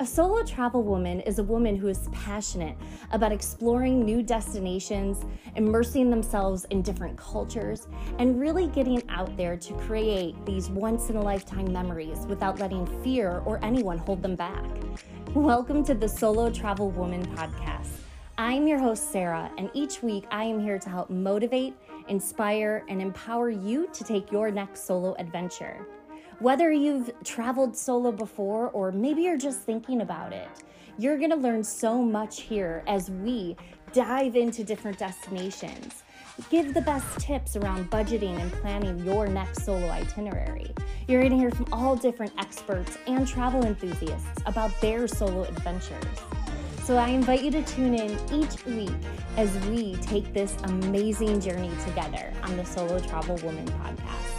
A solo travel woman is a woman who is passionate about exploring new destinations, immersing themselves in different cultures, and really getting out there to create these once in a lifetime memories without letting fear or anyone hold them back. Welcome to the Solo Travel Woman podcast. I'm your host, Sara, and each week I am here to help motivate, inspire, and empower you to take your next solo adventure. Whether you've traveled solo before or maybe you're just thinking about it, you're going to learn so much here as we dive into different destinations. Give the best tips around budgeting and planning your next solo itinerary. You're going to hear from all different experts and travel enthusiasts about their solo adventures. So I invite you to tune in each week as we take this amazing journey together on the Solo Travel Woman podcast.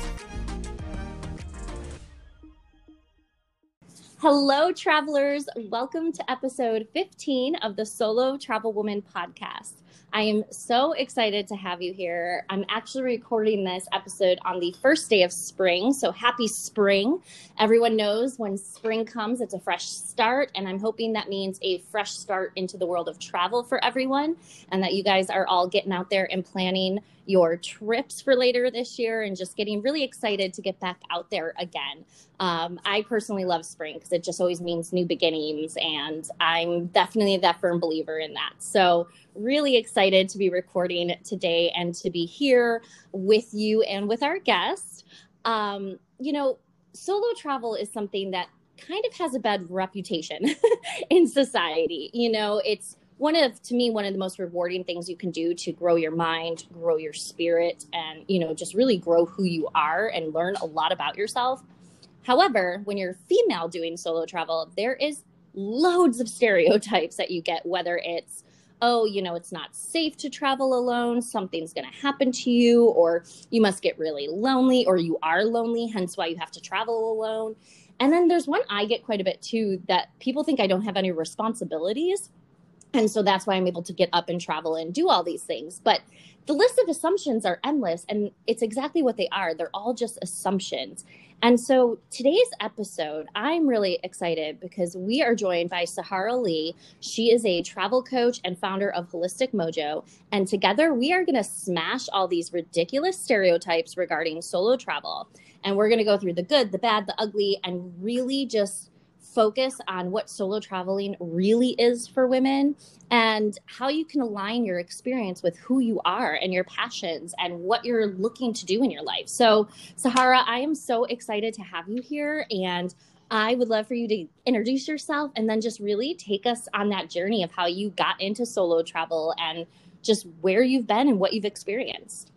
Hello, travelers. Welcome to episode 15 of the Solo Travel Woman podcast. I am so excited to have you here. I'm actually recording this episode on the first day of spring. So happy spring. Everyone knows when spring comes, it's a fresh start. And I'm hoping that means a fresh start into the world of travel for everyone and that you guys are all getting out there and planning your trips for later this year and just getting really excited to get back out there again. Um, I personally love spring because it just always means new beginnings, and I'm definitely that firm believer in that. So, really excited to be recording today and to be here with you and with our guest. Um, you know, solo travel is something that kind of has a bad reputation in society. You know, it's one of to me one of the most rewarding things you can do to grow your mind grow your spirit and you know just really grow who you are and learn a lot about yourself however when you're female doing solo travel there is loads of stereotypes that you get whether it's oh you know it's not safe to travel alone something's going to happen to you or you must get really lonely or you are lonely hence why you have to travel alone and then there's one i get quite a bit too that people think i don't have any responsibilities and so that's why I'm able to get up and travel and do all these things. But the list of assumptions are endless, and it's exactly what they are. They're all just assumptions. And so today's episode, I'm really excited because we are joined by Sahara Leigh. She is a travel coach and founder of Holistic Mojo. And together we are going to smash all these ridiculous stereotypes regarding solo travel. And we're going to go through the good, the bad, the ugly, and really just focus on what solo traveling really is for women and how you can align your experience with who you are and your passions and what you're looking to do in your life. So, Sahara, I am so excited to have you here and I would love for you to introduce yourself and then just really take us on that journey of how you got into solo travel and just where you've been and what you've experienced.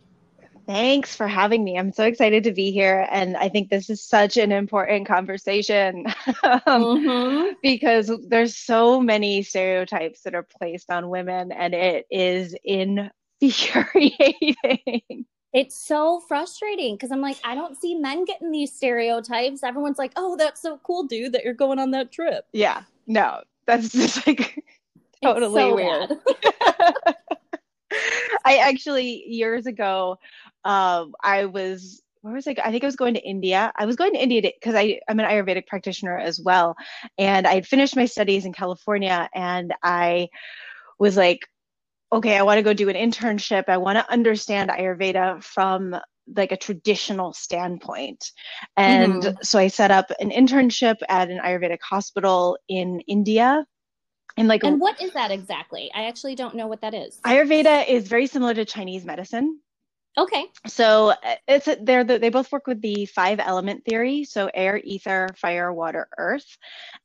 Thanks for having me. I'm so excited to be here. And I think this is such an important conversation um, mm-hmm. because there's so many stereotypes that are placed on women, and it is infuriating. It's so frustrating because I'm like, I don't see men getting these stereotypes. Everyone's like, oh, that's so cool, dude, that you're going on that trip. Yeah, no, that's just like totally so weird. I actually years ago um, I was where was I? I think I was going to India. I was going to India because I I'm an Ayurvedic practitioner as well, and I had finished my studies in California, and I was like, okay, I want to go do an internship. I want to understand Ayurveda from like a traditional standpoint. And mm-hmm. so I set up an internship at an Ayurvedic hospital in India. And like And what is that exactly? I actually don't know what that is. Ayurveda is very similar to Chinese medicine. Okay. So uh, it's they're the, they both work with the five element theory, so air, ether, fire, water, earth,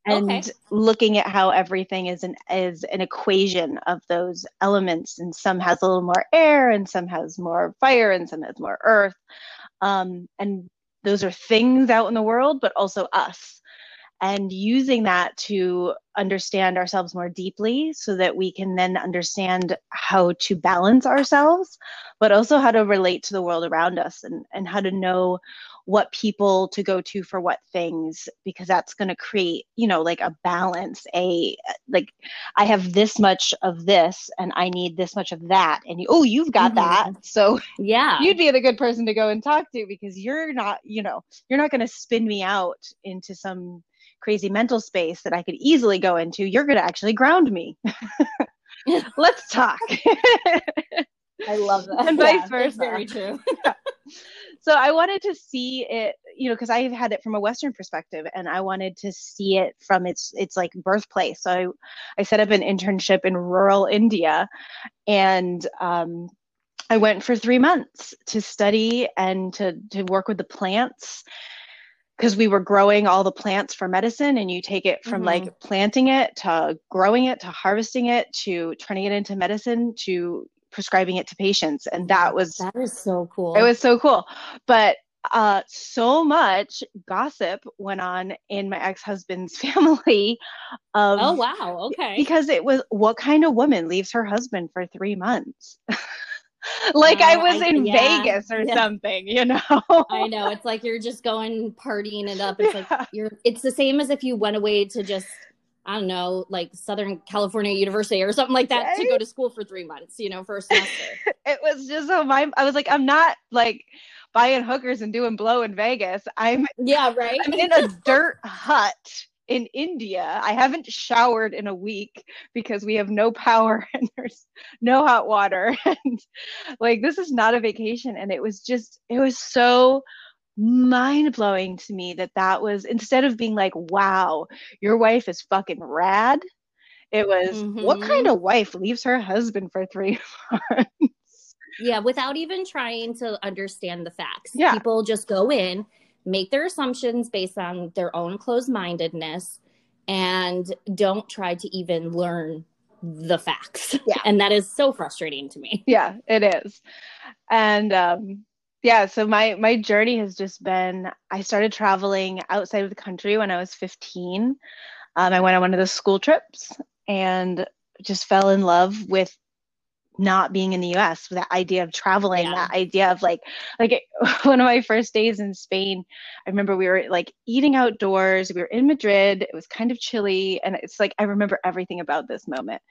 and okay. looking at how everything is an is an equation of those elements, and some has a little more air, and some has more fire, and some has more earth, um, and those are things out in the world, but also us and using that to understand ourselves more deeply so that we can then understand how to balance ourselves, but also how to relate to the world around us and, and how to know what people to go to for what things because that's going to create you know like a balance a like i have this much of this and i need this much of that and you, oh you've got mm-hmm. that so yeah you'd be the good person to go and talk to because you're not you know you're not going to spin me out into some crazy mental space that I could easily go into, you're going to actually ground me. Let's talk. I love that. And yeah, vice versa. Very true. so I wanted to see it, you know, because I've had it from a Western perspective, and I wanted to see it from its its like birthplace. So I, I set up an internship in rural India, and um, I went for three months to study and to to work with the plants because we were growing all the plants for medicine and you take it from mm-hmm. like planting it to growing it to harvesting it to turning it into medicine to prescribing it to patients and that was that is so cool. it was so cool. But uh so much gossip went on in my ex-husband's family of oh wow okay. because it was what kind of woman leaves her husband for three months like I uh, was I, in yeah, Vegas or yeah. something, you know. I know. It's like you're just going partying it up. It's yeah. like you're it's the same as if you went away to just I don't know, like Southern California University or something like that right? to go to school for three months, you know, for a semester. it was just so my I was like, I'm not like buying hookers and doing blow in Vegas. I'm yeah, right. I'm in a dirt hut in India. I haven't showered in a week because we have no power and there's no hot water. And like, this is not a vacation. And it was just, it was so mind blowing to me that that was instead of being like, wow, your wife is fucking rad. It was, mm-hmm. what kind of wife leaves her husband for three months? Yeah, without even trying to understand the facts. Yeah. People just go in make their assumptions based on their own closed mindedness and don't try to even learn the facts. Yeah. and that is so frustrating to me. Yeah, it is. And um yeah, so my my journey has just been I started traveling outside of the country when I was 15. Um, I went on one of those school trips and just fell in love with not being in the US, that idea of traveling, yeah. that idea of like, like one of my first days in Spain, I remember we were like eating outdoors. We were in Madrid. It was kind of chilly. And it's like, I remember everything about this moment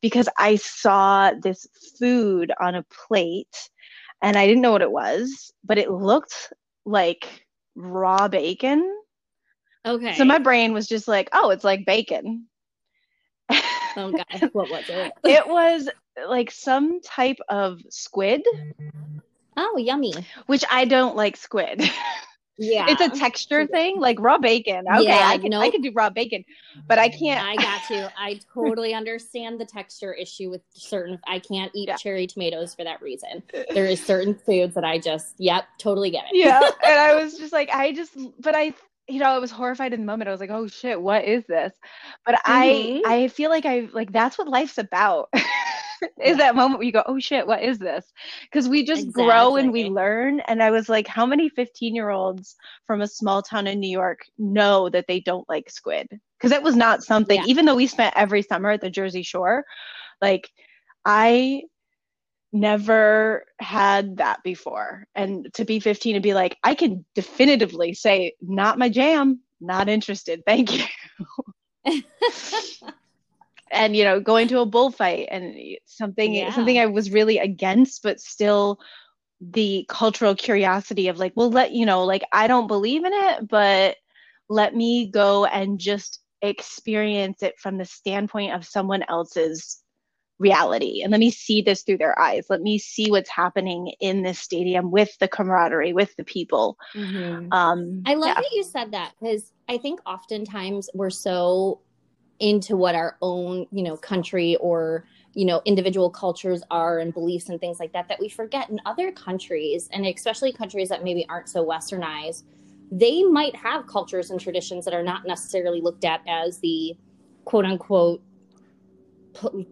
because I saw this food on a plate and I didn't know what it was, but it looked like raw bacon. Okay. So my brain was just like, oh, it's like bacon. oh god, what was it? it was like some type of squid. Oh, yummy. Which I don't like squid. Yeah. It's a texture thing, like raw bacon. Okay, yeah, I can nope. I can do raw bacon, but I can't I got you. I totally understand the texture issue with certain I can't eat yeah. cherry tomatoes for that reason. There is certain foods that I just yep, totally get it. Yeah. and I was just like I just but I you know, I was horrified in the moment. I was like, "Oh shit, what is this?" But mm-hmm. I, I feel like I like that's what life's about. Is that moment where you go, "Oh shit, what is this?" Because we just exactly. grow and we learn. And I was like, "How many fifteen-year-olds from a small town in New York know that they don't like squid?" Because it was not something. Yeah. Even though we spent every summer at the Jersey Shore, like I never had that before. And to be 15 and be like, I can definitively say, not my jam, not interested. Thank you. and you know, going to a bullfight and something yeah. something I was really against, but still the cultural curiosity of like, well, let you know, like I don't believe in it, but let me go and just experience it from the standpoint of someone else's reality and let me see this through their eyes let me see what's happening in this stadium with the camaraderie with the people mm-hmm. um i love yeah. that you said that because i think oftentimes we're so into what our own you know country or you know individual cultures are and beliefs and things like that that we forget in other countries and especially countries that maybe aren't so westernized they might have cultures and traditions that are not necessarily looked at as the quote unquote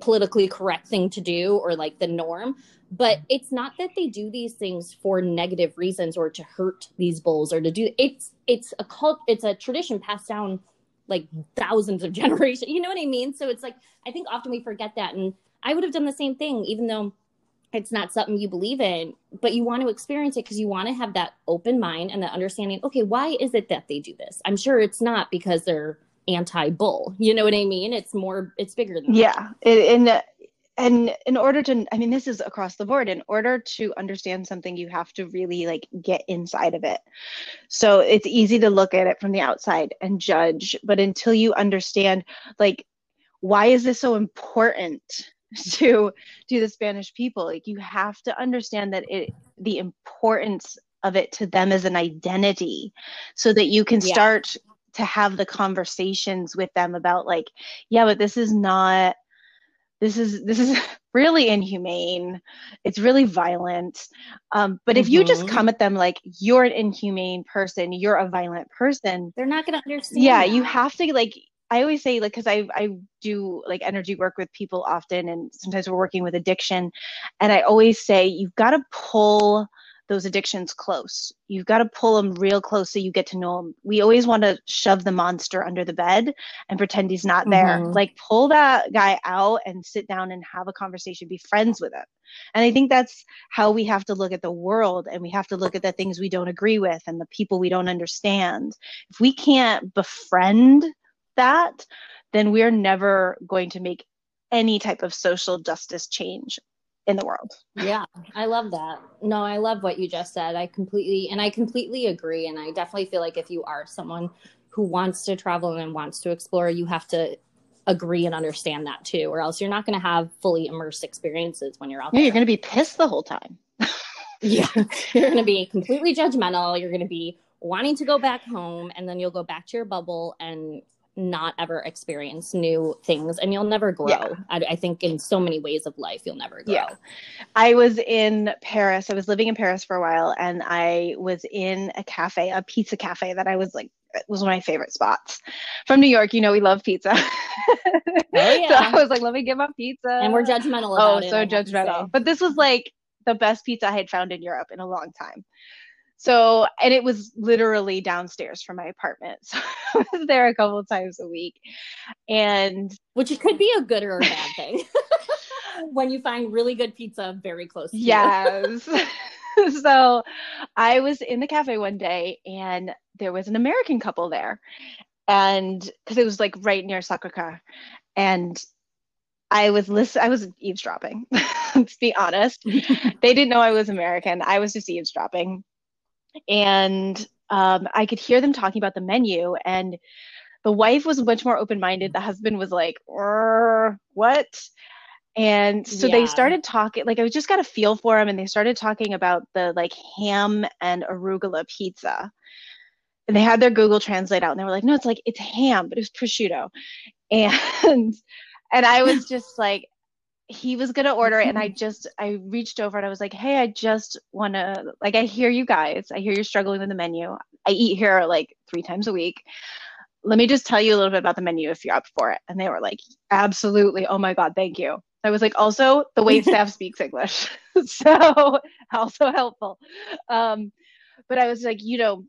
politically correct thing to do or like the norm. But it's not that they do these things for negative reasons or to hurt these bulls or to do it's it's a cult it's a tradition passed down like thousands of generations you know what i mean so it's like i think often we forget that and i would have done the same thing even though it's not something you believe in but you want to experience it because you want to have that open mind and the understanding okay why is it that they do this i'm sure it's not because they're anti-bull. You know what I mean? It's more, it's bigger than yeah. That. And uh, and in order to i mean this is across the board in order to understand something you have to really like get inside of it so it's easy to look at it from the outside and judge but until you understand like why is this so important to to the spanish people like you have to understand that it the importance of it to them as an identity so that you can yeah. start to have the conversations with them about like yeah but this is not this is this is really inhumane it's really violent um, but mm-hmm. if you just mm-hmm. come at them like you're an inhumane person you're a violent person they're not going to understand yeah that. you have to like i always say like because i i do like energy work with people often and sometimes we're working with addiction and i always say you've got to pull those addictions close. You've got to pull them real close so you get to know them. We always want to shove the monster under the bed and pretend he's not there. Mm-hmm. Like pull that guy out and sit down and have a conversation, be friends with him. And I think that's how we have to look at the world and we have to look at the things we don't agree with and the people we don't understand. If we can't befriend that, then we're never going to make any type of social justice change in the world. Yeah, I love that. No, I love what you just said. I completely and I completely agree and I definitely feel like if you are someone who wants to travel and wants to explore, you have to agree and understand that too or else you're not going to have fully immersed experiences when you're out yeah, there. You're going to be pissed the whole time. yeah. You're going to be completely judgmental. You're going to be wanting to go back home and then you'll go back to your bubble and not ever experience new things and you'll never grow. Yeah. I, I, think in so many ways of life, you'll never grow. Yeah. I was in Paris. I was living in Paris for a while and I was in a cafe, a pizza cafe that I was like, it was one of my favorite spots from New York. You know, we love pizza. oh, yeah. so I was like, let me get my pizza. And we're judgmental oh, so it, judgmental. But this was like the best pizza I had found in Europe in a long time. So, and it was literally downstairs from my apartment. So I was there a couple times a week. And which could be a good or a bad thing when you find really good pizza very close to yes. you. so I was in the cafe one day and there was an American couple there. And because it was like right near Sacré And I was listen I was eavesdropping, to be honest. they didn't know I was American. I was just eavesdropping and um, I could hear them talking about the menu. And the wife was much more open minded. The husband was like, "What?" And so yeah. they started talking. Like I just got a feel for them, and they started talking about the like ham and arugula pizza. And they had their Google Translate out, and they were like, "No, it's like it's ham, but it's prosciutto." And and I was just like, he was going to order it and i just i reached over and i was like hey i just want to like i hear you guys. I hear you're struggling with the menu. I eat here like three times a week. Let me just tell you a little bit about the menu if you're up for it. And they were like absolutely. Oh my god thank you. I was like also the wait staff speaks english. So also helpful. Um but i was like you know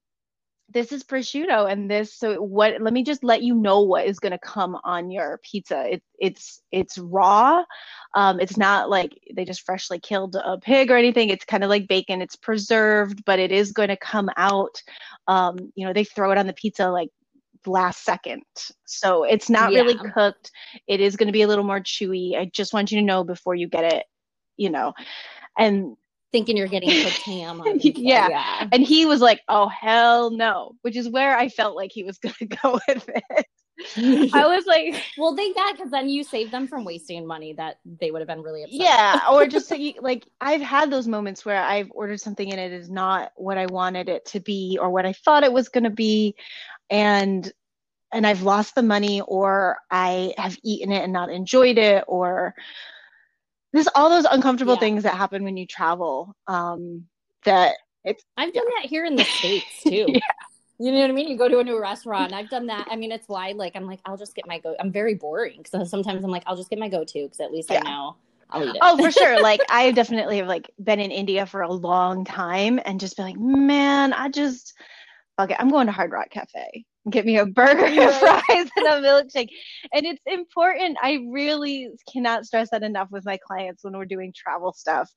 this is prosciutto and this so what let me just let you know what is going to come on your pizza. It, it's it's raw. Um, it's not like they just freshly killed a pig or anything. It's kind of like bacon. It's preserved but it is going to come out um, you know they throw it on the pizza like last second. So it's not yeah. really cooked. It is going to be a little more chewy. I just want you to know before you get it you know. And thinking you're getting cooked ham. yeah. yeah. And he was like, oh, hell no, which is where I felt like he was going to go with it. I was like, well, thank God, because then you saved them from wasting money that they would have been really upset. Yeah, or just like I've had those moments where I've ordered something and it is not what I wanted it to be or what I thought it was going to be, and and I've lost the money or I have eaten it and not enjoyed it or there's all those uncomfortable yeah. things that happen when you travel um that it's i've done that here in the states too yeah. you know what i mean you go to a new restaurant i've done that i mean it's why like i'm like i'll just get my go i'm very boring because sometimes i'm like i'll just get my go-to because at least yeah. i know I'll eat it. oh, for sure. Like I definitely have like been in India for a long time and just been like, man, I just okay, I'm going to Hard Rock Cafe get me a burger, fries, and a milkshake. And it's important. I really cannot stress that enough with my clients when we're doing travel stuff.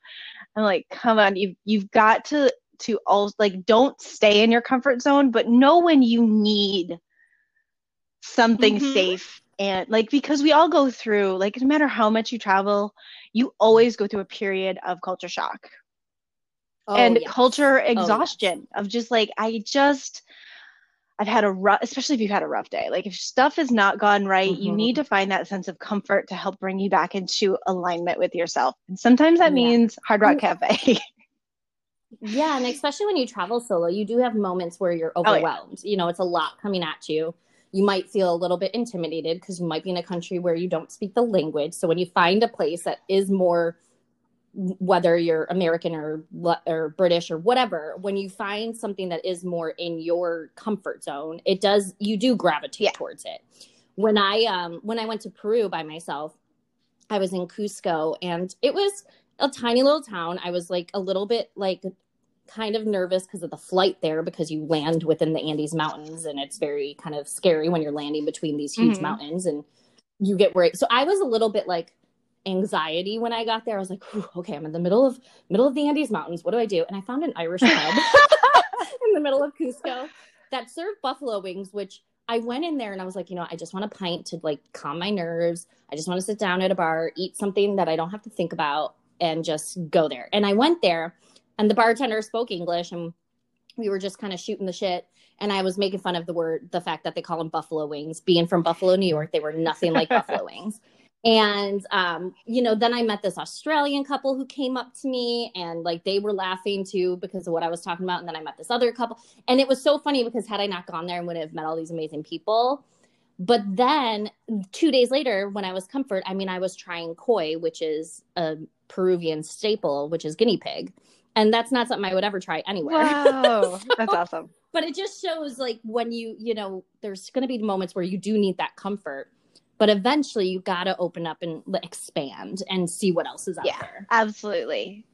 I'm like, come on, you've you've got to to all like don't stay in your comfort zone, but know when you need something mm-hmm. safe and like because we all go through like no matter how much you travel you always go through a period of culture shock oh, and yes. culture exhaustion oh, yes. of just like i just i've had a rough especially if you've had a rough day like if stuff has not gone right mm-hmm. you need to find that sense of comfort to help bring you back into alignment with yourself and sometimes that yeah. means hard rock cafe yeah and especially when you travel solo you do have moments where you're overwhelmed oh, yeah. you know it's a lot coming at you you might feel a little bit intimidated because you might be in a country where you don't speak the language. So when you find a place that is more whether you're American or or British or whatever, when you find something that is more in your comfort zone, it does you do gravitate yeah. towards it. When I um when I went to Peru by myself, I was in Cusco and it was a tiny little town. I was like a little bit like kind of nervous because of the flight there because you land within the Andes Mountains and it's very kind of scary when you're landing between these huge mm-hmm. mountains and you get worried. So I was a little bit like anxiety when I got there. I was like, okay, I'm in the middle of middle of the Andes Mountains. What do I do? And I found an Irish pub in the middle of Cusco that served buffalo wings, which I went in there and I was like, you know, I just want a pint to like calm my nerves. I just want to sit down at a bar, eat something that I don't have to think about, and just go there. And I went there and the bartender spoke English and we were just kind of shooting the shit and I was making fun of the word the fact that they call them buffalo wings. Being from Buffalo, New York, they were nothing like buffalo wings. And um, you know, then I met this Australian couple who came up to me and like they were laughing too because of what I was talking about. And then I met this other couple. And it was so funny because had I not gone there, I would have met all these amazing people. But then two days later, when I was comfort, I mean, I was trying cuy, which is a Peruvian staple, which is guinea pig and that's not something I would ever try anywhere. Wow, so, that's awesome. But it just shows like when you, you know, there's going to be moments where you do need that comfort, but eventually you got to open up and expand and see what else is out yeah, there. Absolutely.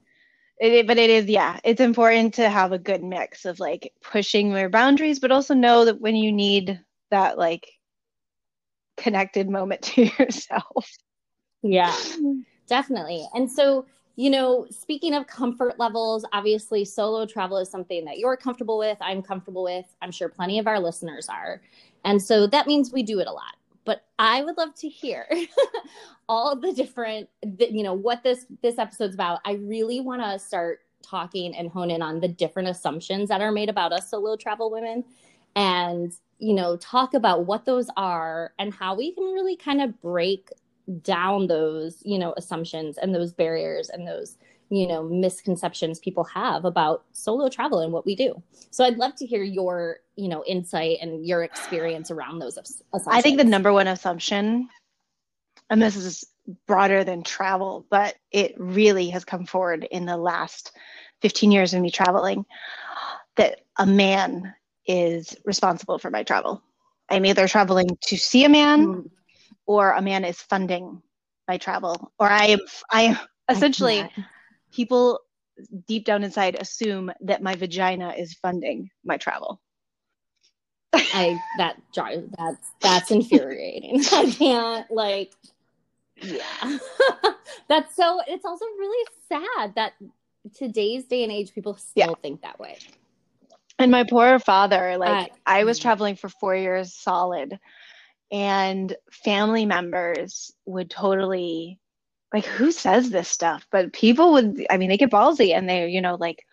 It, but it is, yeah, it's important to have a good mix of like pushing your boundaries, but also know that when you need that like connected moment to yourself. Yeah, definitely. And so you know, speaking of comfort levels, obviously solo travel is something that you're comfortable with, I'm comfortable with, I'm sure plenty of our listeners are. And so that means we do it a lot. But I would love to hear all the different you know what this this episode's about. I really want to start talking and hone in on the different assumptions that are made about us solo travel women and you know talk about what those are and how we can really kind of break down those you know assumptions and those barriers and those you know misconceptions people have about solo travel and what we do. So i'd love to hear your you know insight and your experience around those assumptions i think the number one assumption and this is broader than travel but it really has come forward in the last 15 years of me traveling that a man is responsible for my travel. I'm either traveling to see a man mm or a man is funding my travel or i am i am essentially I people deep down inside assume that my vagina is funding my travel. I that that's that's infuriating. I can't like yeah. That's so it's also really sad that today's day and age people still yeah. think that way. And my poor father like I, I was traveling for four years solid and family members would totally like who says this stuff? But people would i mean they get ballsy and they you know like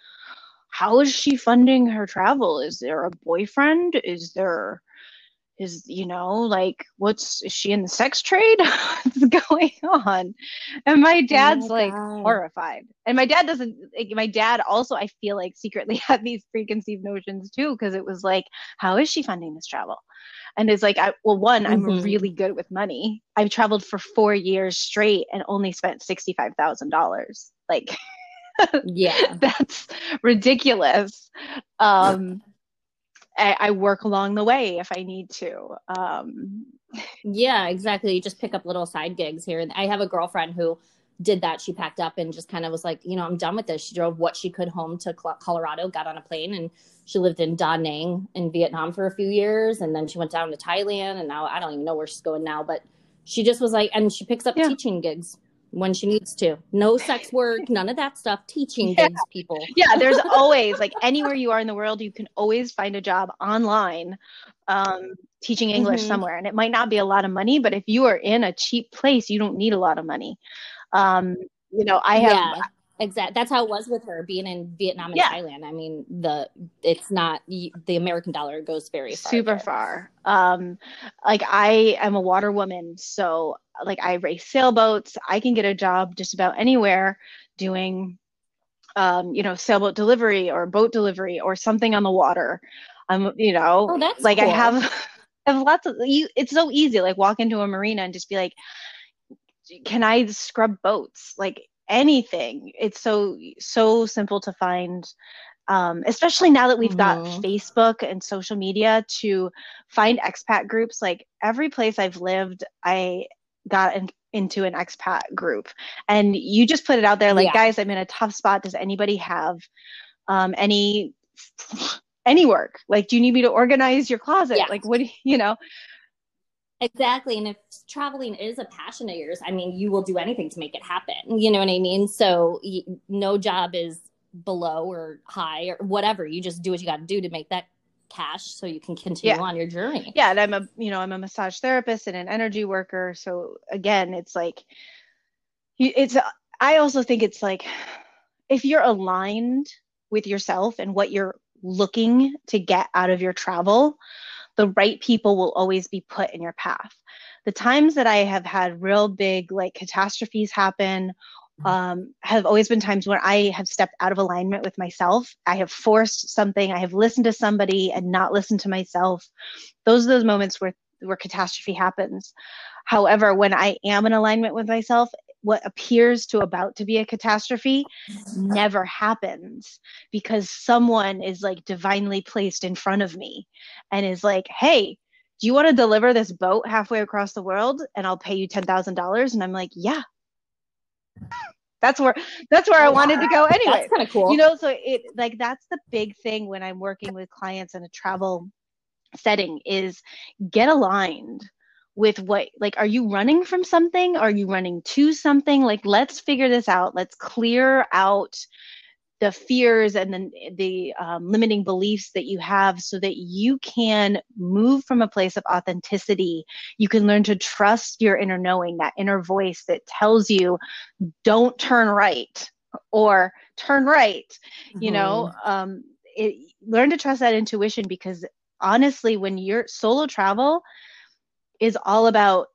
how is she funding her travel? Is there a boyfriend? Is there is you know like what's is she in the sex trade? What's going on? And my dad's oh my like God. horrified. And my dad doesn't like, my dad also i feel like secretly had these preconceived notions too because it was like how is she funding this travel and it's like I, well one i'm mm-hmm. really good with money. I've traveled for four years straight and only spent $65000 like yeah. that's ridiculous. Um I, I, work along the way if i need to. Um yeah exactly. You just pick up little side gigs here. I have a girlfriend who did that she packed up and just kind of was like you know i'm done with this she drove what she could home to colorado got on a plane and she lived in Da Nang in Vietnam for a few years, and then she went down to Thailand, and now I don't even know where she's going now. But she just was like, and she picks up yeah. teaching gigs when she needs to. No sex work, none of that stuff. Teaching yeah. gigs, people. Yeah, there's always like anywhere you are in the world, you can always find a job online um, teaching English mm-hmm. somewhere. And it might not be a lot of money, but if you are in a cheap place, you don't need a lot of money. Um, you know, I have. Yeah. Exactly. That's how it was with her being in Vietnam and yeah. Thailand. I mean, the it's not the American dollar goes very far super there. far. Um, like I am a water woman, so like I race sailboats. I can get a job just about anywhere doing, um, you know, sailboat delivery or boat delivery or something on the water. I'm, you know, oh, that's like cool. I have, I have lots of you. It's so easy. Like walk into a marina and just be like, can I scrub boats? Like anything. It's so so simple to find. Um, especially now that we've got mm-hmm. Facebook and social media to find expat groups. Like every place I've lived, I got in, into an expat group, and you just put it out there, like, yeah. guys, I'm in a tough spot. Does anybody have um, any any work? Like, do you need me to organize your closet? Yeah. Like, what you, you know? Exactly. And if traveling is a passion of yours, I mean, you will do anything to make it happen. You know what I mean? So no job is below or high or whatever. You just do what you got to do to make that cash so you can continue yeah. on your journey. Yeah. And I'm a, you know, I'm a massage therapist and an energy worker. So again, it's like, it's, I also think it's like, if you're aligned with yourself and what you're looking to get out of your travel, the right people will always be put in your path. The times that I have had real big like catastrophes happen um, have always been times where I have stepped out of alignment with myself. I have forced something. I have listened to somebody and not listened to myself. Those are those moments where where catastrophe happens. However, when I am in alignment with myself, what appears to about to be a catastrophe never happens because someone is like divinely placed in front of me and is like, hey, do you want to deliver this boat halfway across the world and I'll pay you $10,000? And I'm like, yeah. That's where that's where I oh, wanted to go anyway. That's kind of cool. You know, so it like that's the big thing when I'm working with clients in a travel setting is get aligned with what like are you running from something are you running to something like let's figure this out let's clear out the fears and the, the um, limiting beliefs that you have so that you can move from a place of authenticity you can learn to trust your inner knowing that inner voice that tells you don't turn right or turn right mm-hmm. you know mm-hmm. um, it, learn to trust that intuition because honestly when you're solo travel is all about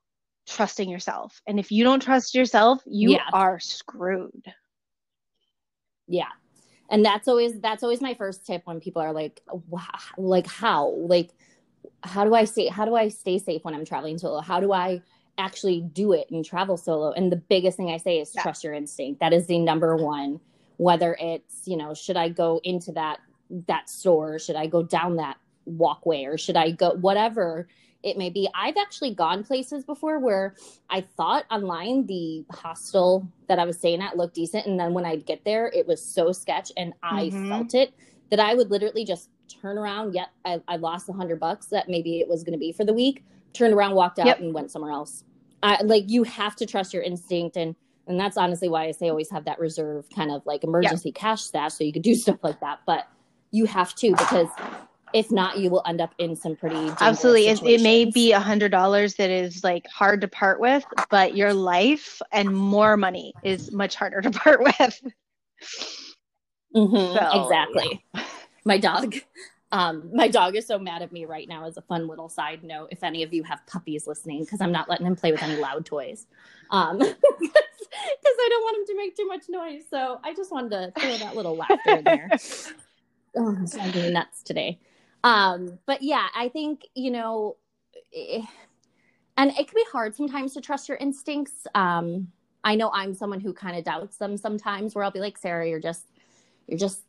trusting yourself. And if you don't trust yourself, you yeah. are screwed. Yeah. And that's always that's always my first tip when people are like wow, like how? Like how do I stay how do I stay safe when I'm traveling solo? How do I actually do it and travel solo? And the biggest thing I say is yeah. trust your instinct. That is the number one whether it's, you know, should I go into that that store? Should I go down that walkway or should I go whatever it may be. I've actually gone places before where I thought online the hostel that I was staying at looked decent. And then when I'd get there, it was so sketch and I mm-hmm. felt it that I would literally just turn around. Yet I, I lost a hundred bucks that maybe it was going to be for the week. Turned around, walked out, yep. and went somewhere else. I, like you have to trust your instinct and and that's honestly why I say always have that reserve kind of like emergency cash stash so you could do stuff like that. But you have to because if not you will end up in some pretty absolutely. It, it, may be a hundred dollars that is like hard to part with but your life and more money is much harder to part with. Mm-hmm, so, exactly. yeah. my dog um, my dog is so mad at me right now as a fun little side note if any of you have puppies listening because i'm not letting him play with any loud toys. Um because i don't want him to make too much noise so i just wanted to throw that little laughter in there. Oh i'm driving nuts today um, but yeah, I think, you know, eh, and it can be hard sometimes to trust your instincts. Um, I know I'm someone who kind of doubts them sometimes where I'll be like, Sara, you're just, you're just,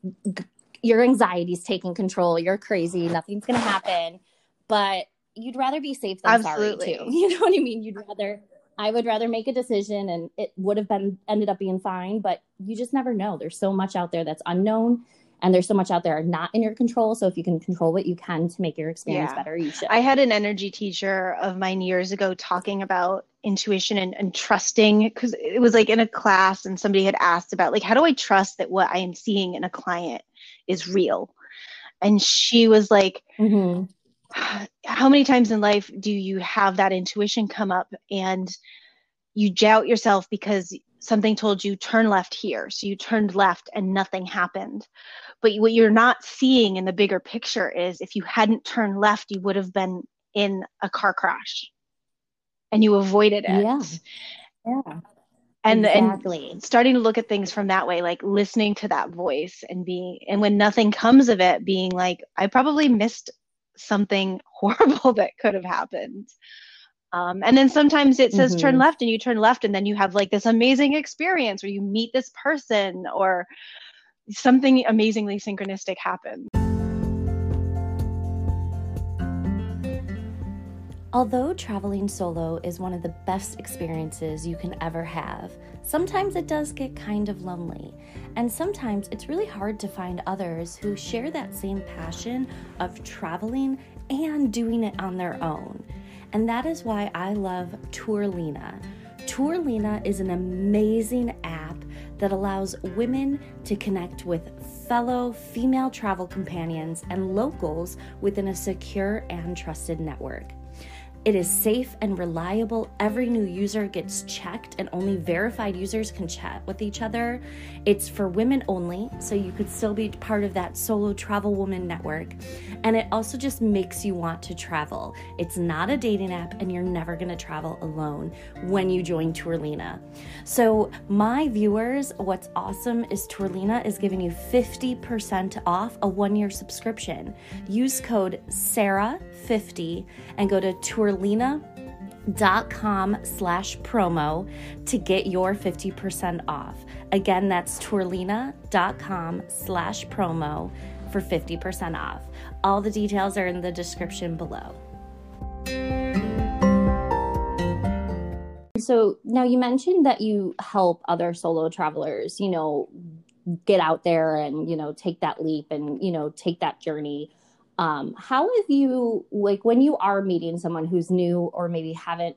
your anxiety's taking control. You're crazy. Nothing's going to happen. But you'd rather be safe than Absolutely. sorry too. You know what I mean? You'd rather, I would rather make a decision and it would have been ended up being fine, but you just never know. There's so much out there that's unknown and there's so much out there not in your control. So if you can control what you can to make your experience yeah. better you should. I had an energy teacher of mine years ago talking about intuition and, and trusting because it was like in a class and somebody had asked about like how do i trust that what i am seeing in a client is real? And she was like mm-hmm. how many times in life do you have that intuition come up and you doubt yourself because something told you turn left here? So you turned left and nothing happened but what you're not seeing in the bigger picture is if you hadn't turned left you would have been in a car crash. And you avoided it. Yeah. Yeah. And exactly. and starting to look at things from that way like listening to that voice and being and when nothing comes of it being like i probably missed something horrible that could have happened. Um, and then sometimes it says mm-hmm. turn left and you turn left and then you have like this amazing experience where you meet this person or something amazingly synchronistic happens. Although traveling solo is one of the best experiences you can ever have, sometimes it does get kind of lonely. And sometimes it's really hard to find others who share that same passion of traveling and doing it on their own. And that is why I love Tourlina. Tourlina is an amazing app that allows women to connect with fellow female travel companions and locals within a secure and trusted network. It is safe and reliable. Every new user gets checked, and only verified users can chat with each other. It's for women only, so you could still be part of that solo travel woman network. And it also just makes you want to travel. It's not a dating app, and you're never going to travel alone when you join Tourlina. So, my viewers, what's awesome is Tourlina is giving you 50% off a one year subscription. Use code SARAH50 and go to tourlina.com slash promo to get your 50% off. Again, that's tourlina.com slash promo for 50% off. All the details are in the description below. So now you mentioned that you help other solo travelers, you know, get out there and, you know, take that leap and, you know, take that journey. Um, how have you, like, when you are meeting someone who's new or maybe haven't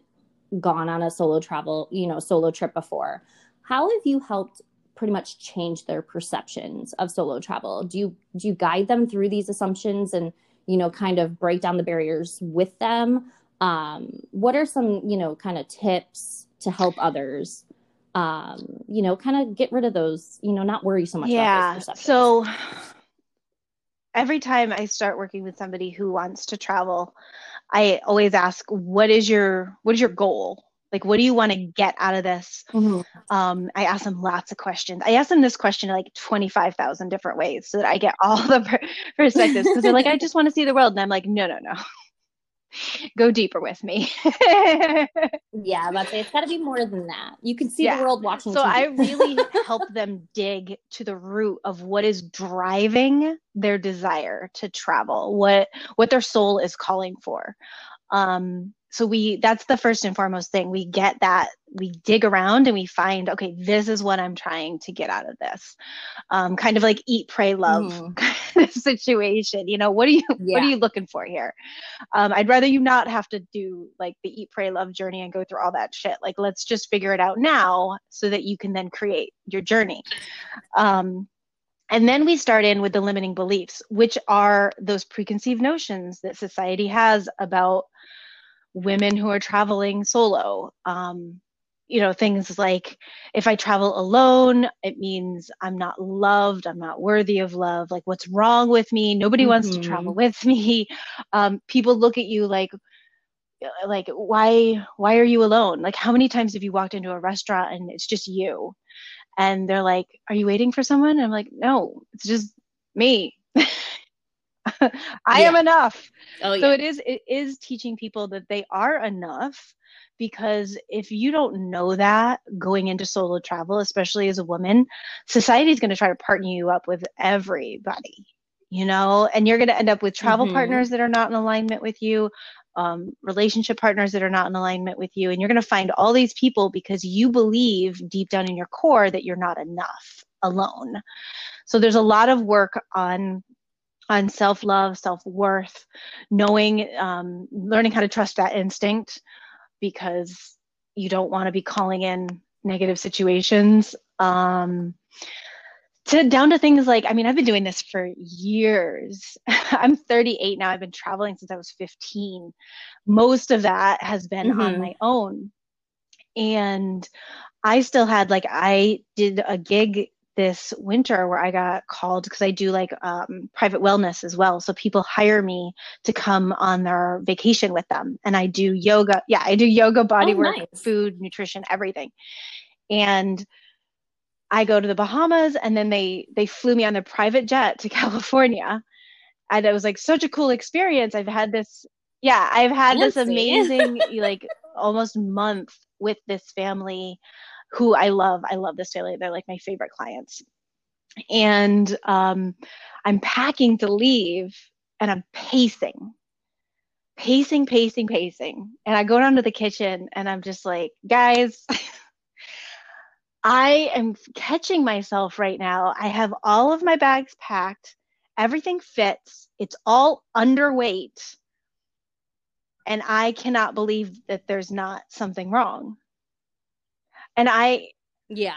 gone on a solo travel, you know, solo trip before, how have you helped pretty much change their perceptions of solo travel? Do you do you guide them through these assumptions and you know kind of break down the barriers with them? Um, what are some you know kind of tips to help others? Um, you know, kind of get rid of those. You know, not worry so much. About perception? Yeah. so every time I start working with somebody who wants to travel, I always ask, "What is your what is your goal?" like what do you want to get out of this mm-hmm. um, i ask them lots of questions i ask them this question like 25000 different ways so that i get all the per- perspectives because they're like i just want to see the world and i'm like no no no go deeper with me yeah but it's got to be more than that you can see yeah. the world watching so TV. i really help them dig to the root of what is driving their desire to travel what what their soul is calling for um so we that's the first and foremost thing. We get that we dig around and we find okay this is what i'm trying to get out of this. Um, kind of like eat pray love mm. kind of situation you know what are you yeah. what are you looking for here? Um, i'd rather you not have to do like the eat pray love journey and go through all that shit. Like let's just figure it out now so that you can then create your journey. Um, and then we start in with the limiting beliefs which are those preconceived notions that society has about women who are traveling solo. Um, you know, things like if I travel alone, it means I'm not loved, I'm not worthy of love. Like, what's wrong with me? Nobody mm-hmm. wants to travel mm-hmm. with me. Um, people look at you like, like why why are you alone like how many times have you walked into a restaurant and it's just you and they're like are you waiting for someone i'm like no it's just me I yeah. am enough. Oh, yeah. So it is it is teaching people that they are enough because if you don't know that going into solo travel, especially as a woman, society is going to try to partner you up with everybody, you know, and you're going to end up with travel mm-hmm. partners that are not in alignment with you, um, relationship partners that are not in alignment with you, and you're going to find all these people because you believe deep down in your core that you're not enough alone. So there's a lot of work on on self love, self worth, knowing, um, learning how to trust that instinct because you don't want to be calling in negative situations. Um, to down to things like, I mean, I've been doing this for years. I'm 38 now. I've been traveling since I was 15. Most of that has been mm-hmm. on my own. And I still had like I did a gig this winter where I got called because I do like um, private wellness as well. So people hire me to come on their vacation with them, and I do yoga. Yeah, I do yoga, body oh, work, nice. food, nutrition, everything. And I go to the Bahamas, and then they they flew me on a private jet to California, and it was like such a cool experience. I've had this, yeah, I've had Fancy. this amazing like almost month with this family who I love. I love this family. They're like my favorite clients. And um, I'm packing to leave and I'm pacing, pacing, pacing, pacing. And I go down to the kitchen and I'm just like, guys, I am catching myself right now. I have all of my bags packed, everything fits, it's all underweight. And I cannot believe that there's not something wrong. And I, yeah,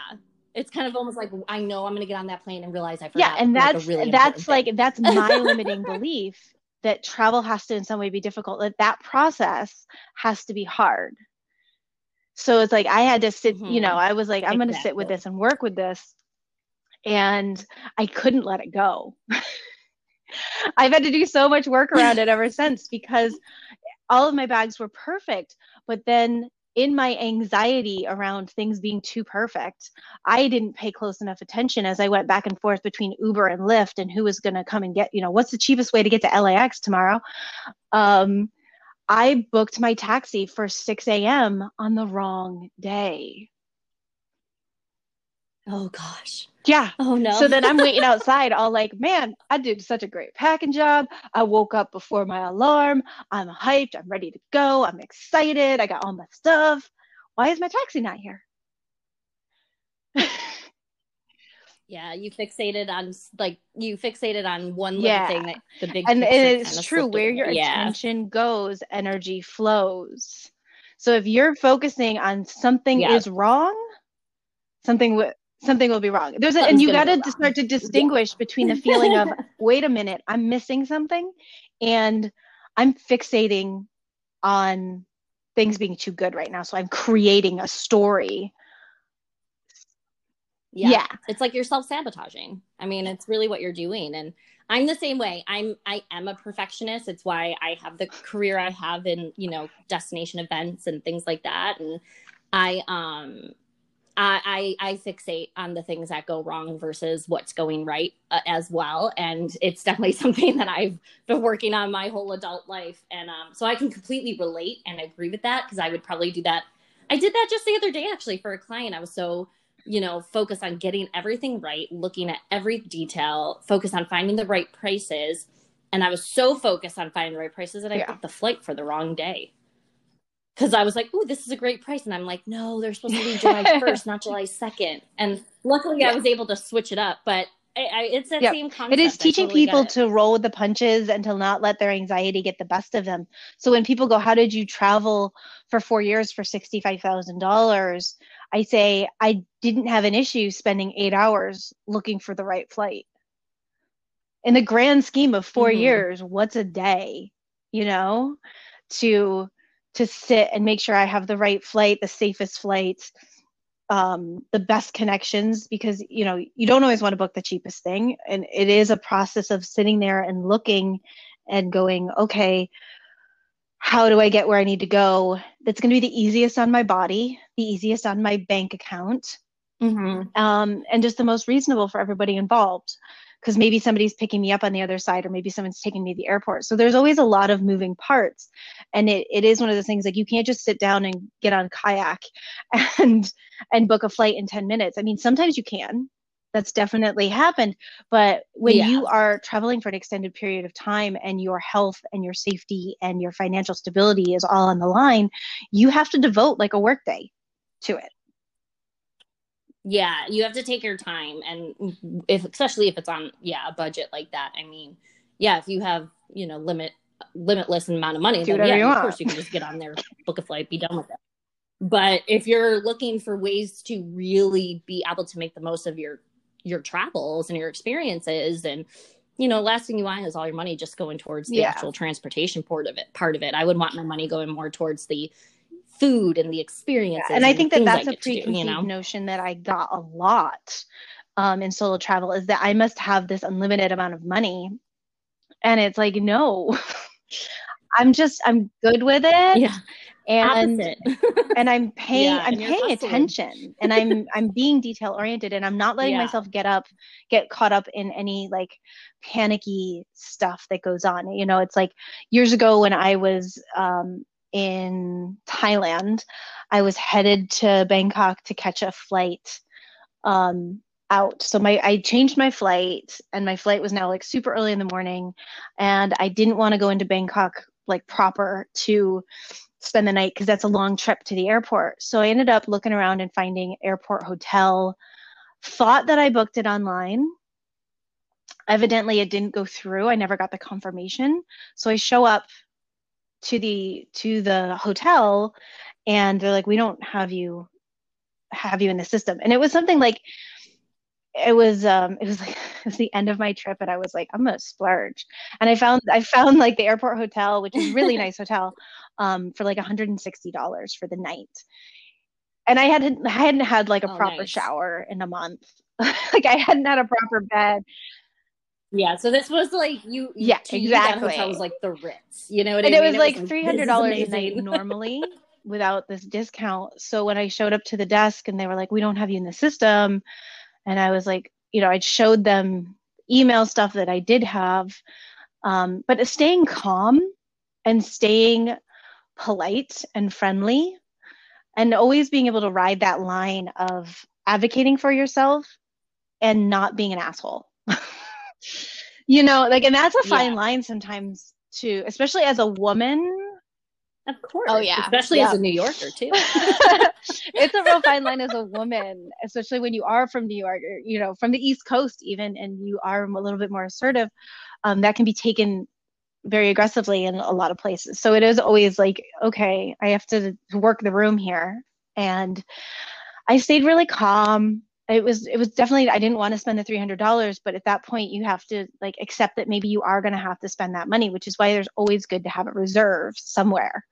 it's kind of almost like I know I'm going to get on that plane and realize I forgot. Yeah, and that's like really that's like thing. that's my limiting belief that travel has to in some way be difficult. That that process has to be hard. So it's like I had to sit. Mm-hmm. You know, I was like, I'm exactly. going to sit with this and work with this, and I couldn't let it go. I've had to do so much work around it ever since because all of my bags were perfect, but then in my anxiety around things being too perfect, I didn't pay close enough attention as I went back and forth between Uber and Lyft and who was going to come and get, you know, what's the cheapest way to get to LAX tomorrow. Um, I booked my taxi for 6 a.m. on the wrong day. Oh gosh. Yeah. Oh no. so then I'm waiting outside, all like, man, I did such a great packing job. I woke up before my alarm. I'm hyped. I'm ready to go. I'm excited. I got all my stuff. Why is my taxi not here? yeah, you fixated on like you fixated on one little yeah. thing that the big and it's true where your yeah. attention goes, energy flows. So if you're focusing on something yeah. is wrong, something with something will be wrong. There's a, and you got to start to distinguish yeah. between the feeling of wait a minute, I'm missing something, and I'm fixating on things being too good right now. So I'm creating a story. Yeah. yeah. It's like you're self-sabotaging. I mean, it's really what you're doing and I'm the same way. I'm I am a perfectionist. It's why I have the career I have in, you know, destination events and things like that and I um I, I, fixate on the things that go wrong versus what's going right uh, as well, and it's definitely something that I've been working on my whole adult life, and um, so I can completely relate and agree with that because I would probably do that. I did that just the other day actually for a client. I was so you know focused on getting everything right, looking at every detail, focused on finding the right prices, and I was so focused on finding the right prices that I yeah. booked the flight for the wrong day because I was like, "Oh, this is a great price," and I'm like, "No, they're supposed to be July first, not July 2nd. And luckily, yeah. I was able to switch it up. But I, I, it's that yep. same concept. It is teaching totally people to roll with the punches and to not let their anxiety get the best of them. So when people go, "How did you travel for four years for sixty five thousand dollars?" I say, "I didn't have an issue spending eight hours looking for the right flight." In the grand scheme of 4 mm-hmm. years, what's a day? You know, to to sit and make sure I have the right flight, the safest flight, um, the best connections, because you know you don't always want to book the cheapest thing, and it is a process of sitting there and looking and going, okay, how do I get where I need to go? That's going to be the easiest on my body, the easiest on my bank account, mm-hmm. um, and just the most reasonable for everybody involved because maybe somebody's picking me up on the other side or maybe someone's taking me to the airport. So there's always a lot of moving parts. And it, it is one of those things like you can't just sit down and get on kayak and and book a flight in 10 minutes. I mean sometimes you can. That's definitely happened. But when yeah. you are traveling for an extended period of time and your health and your safety and your financial stability is all on the line you have to devote like a workday to it Yeah, you have to take your time, and if especially if it's on yeah a budget like that. I mean, yeah, if you have you know limit limitless amount of money, Do then yeah, of course you can just get on there, book a flight, be done with it. But if you're looking for ways to really be able to make the most of your your travels and your experiences and you know, last thing you want is all your money just going towards the yeah. actual transportation part of it. Part of it, I would want my money going more towards the food and the experiences. Yeah, and I think that that's a preconceived do, you know? notion that I got a lot um, in solo travel is that I must have this unlimited amount of money, and it's like no, I'm just I'm good with it. Yeah and and i'm paying yeah, i'm paying attention and i'm i'm being detail oriented and i'm not letting myself get up get caught up in any like panicky stuff that goes on you know it's like years ago when i was um in thailand i was headed to bangkok to catch a flight um out so my i changed my flight and my flight was now like super early in the morning and i didn't want to go into bangkok like proper to spend the night because that's a long trip to the airport. So I ended up looking around and finding airport hotel. Thought that I booked it online. Evidently, it didn't go through. I never got the confirmation. So I show up to the to the hotel, and they're like, "We don't have you have you in the system." And it was something like it was um it was like it was the end of my trip and I was like I'm gonna splurge and I found I found like the airport hotel which is a really nice hotel um for like $160 for the night and I hadn't I hadn't had like a oh, proper nice. shower in a month like I hadn't had a proper bed yeah, so this was like you. Yeah, exactly. that hotel was like the Ritz. You know what and I mean? it was like three hundred dollars a night normally without this discount. So when I showed up to the desk and they were like, "We don't have you in the system," and I was like, you know, I showed them email stuff that I did have, um, but staying calm and staying polite and friendly, and always being able to ride that line of advocating for yourself and not being an asshole. you know, like, and that's a fine yeah. line sometimes too, especially as a woman of course. Oh yeah. Especially yeah. as a New Yorker too. it's a real fine line as a woman, especially when you are from New York or, you know, from the East Coast even, and you are a little bit more assertive. Um, that can be taken very aggressively in a lot of places. So it is always like, okay, I have to work the room here. And I stayed really calm it was it was definitely i didn't want to spend the $300 but at that point you have to like accept that maybe you are going to have to spend that money which is why there's always good to have it reserved somewhere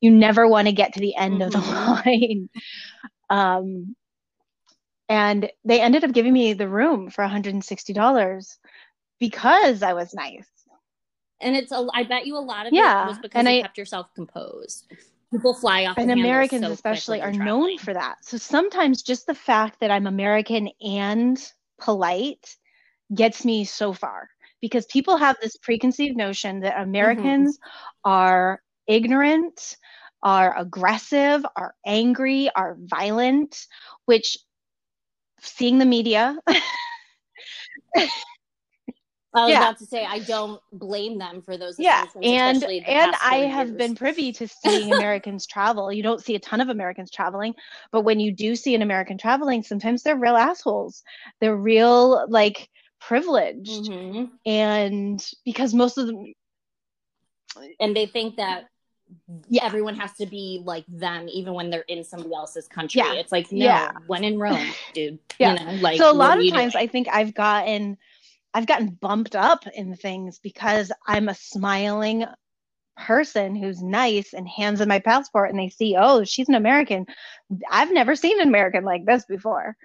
you never want to get to the end mm-hmm. of the mm-hmm. line um, and they ended up giving me the room for $160 because i was nice and it's a i bet you a lot of yeah. it was because and you I, kept yourself composed people fly off and americans so especially are known for that so sometimes just the fact that i'm american and polite gets me so far because people have this preconceived notion that americans mm-hmm. are ignorant are aggressive are angry are violent which seeing the media I was yeah. about to say I don't blame them for those. Yeah, and and I have been privy to seeing Americans travel. You don't see a ton of Americans traveling, but when you do see an American traveling, sometimes they're real assholes. They're real like privileged, mm-hmm. and because most of them, and they think that yeah. everyone has to be like them even when they're in somebody else's country. Yeah. It's like no, yeah. when in Rome, dude. yeah. You know, like so a lot of times doing? I think I've gotten I've gotten bumped up in things because I'm a smiling person who's nice and hands in my passport and they see, oh, she's an American. I've never seen an American like this before.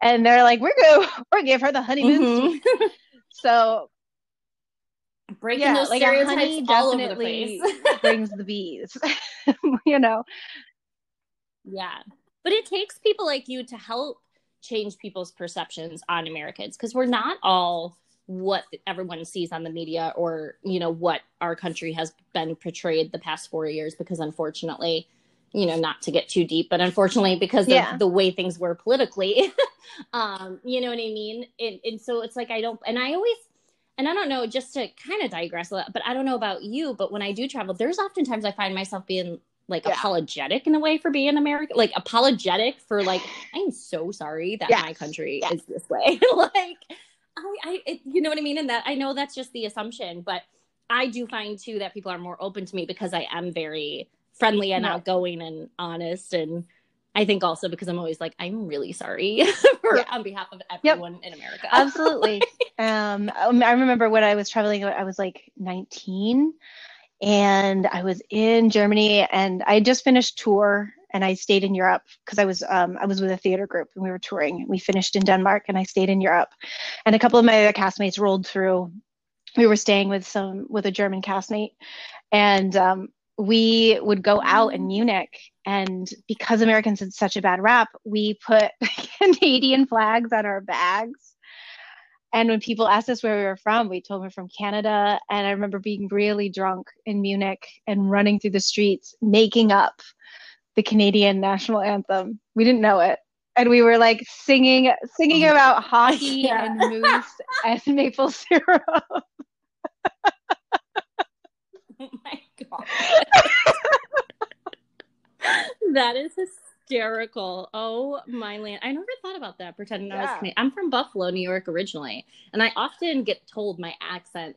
And they're like, we're going we're gonna give her the honeymoon. Mm-hmm. so breaking yeah, those like stereotypes all over the place brings the bees. you know. Yeah. But it takes people like you to help change people's perceptions on Americans because we're not all what everyone sees on the media or you know what our country has been portrayed the past four years because unfortunately you know not to get too deep but unfortunately because yeah. of the way things were politically um you know what i mean and, and so it's like i don't and i always and i don't know just to kind of digress a lot but i don't know about you but when i do travel there's oftentimes i find myself being like yeah. apologetic in a way for being American, like apologetic for like I'm so sorry that yes. my country yes. is this way. like I, I it, you know what I mean? And that I know that's just the assumption, but I do find too that people are more open to me because I am very friendly and no. outgoing and honest and I think also because I'm always like, I'm really sorry for, yeah. on behalf of everyone yep. in America. Absolutely. um, I remember when I was traveling, I was like 19 and I was in Germany and I just finished tour and I stayed in Europe because I was um, I was with a theater group and we were touring. We finished in Denmark and I stayed in Europe. And a couple of my other castmates rolled through. We were staying with some with a German castmate and um, we would go out in Munich and because Americans had such a bad rap, we put Canadian flags on our bags. And when people asked us where we were from, we told them we're from Canada. And I remember being really drunk in Munich and running through the streets, making up the Canadian national anthem. We didn't know it. And we were like singing, singing oh about hockey yeah. and moose and maple syrup. oh my god. that is hysterical. Oh my land. I never thought about that pretending yeah. I was Canadian. I'm from Buffalo, New York originally. And I often get told my accent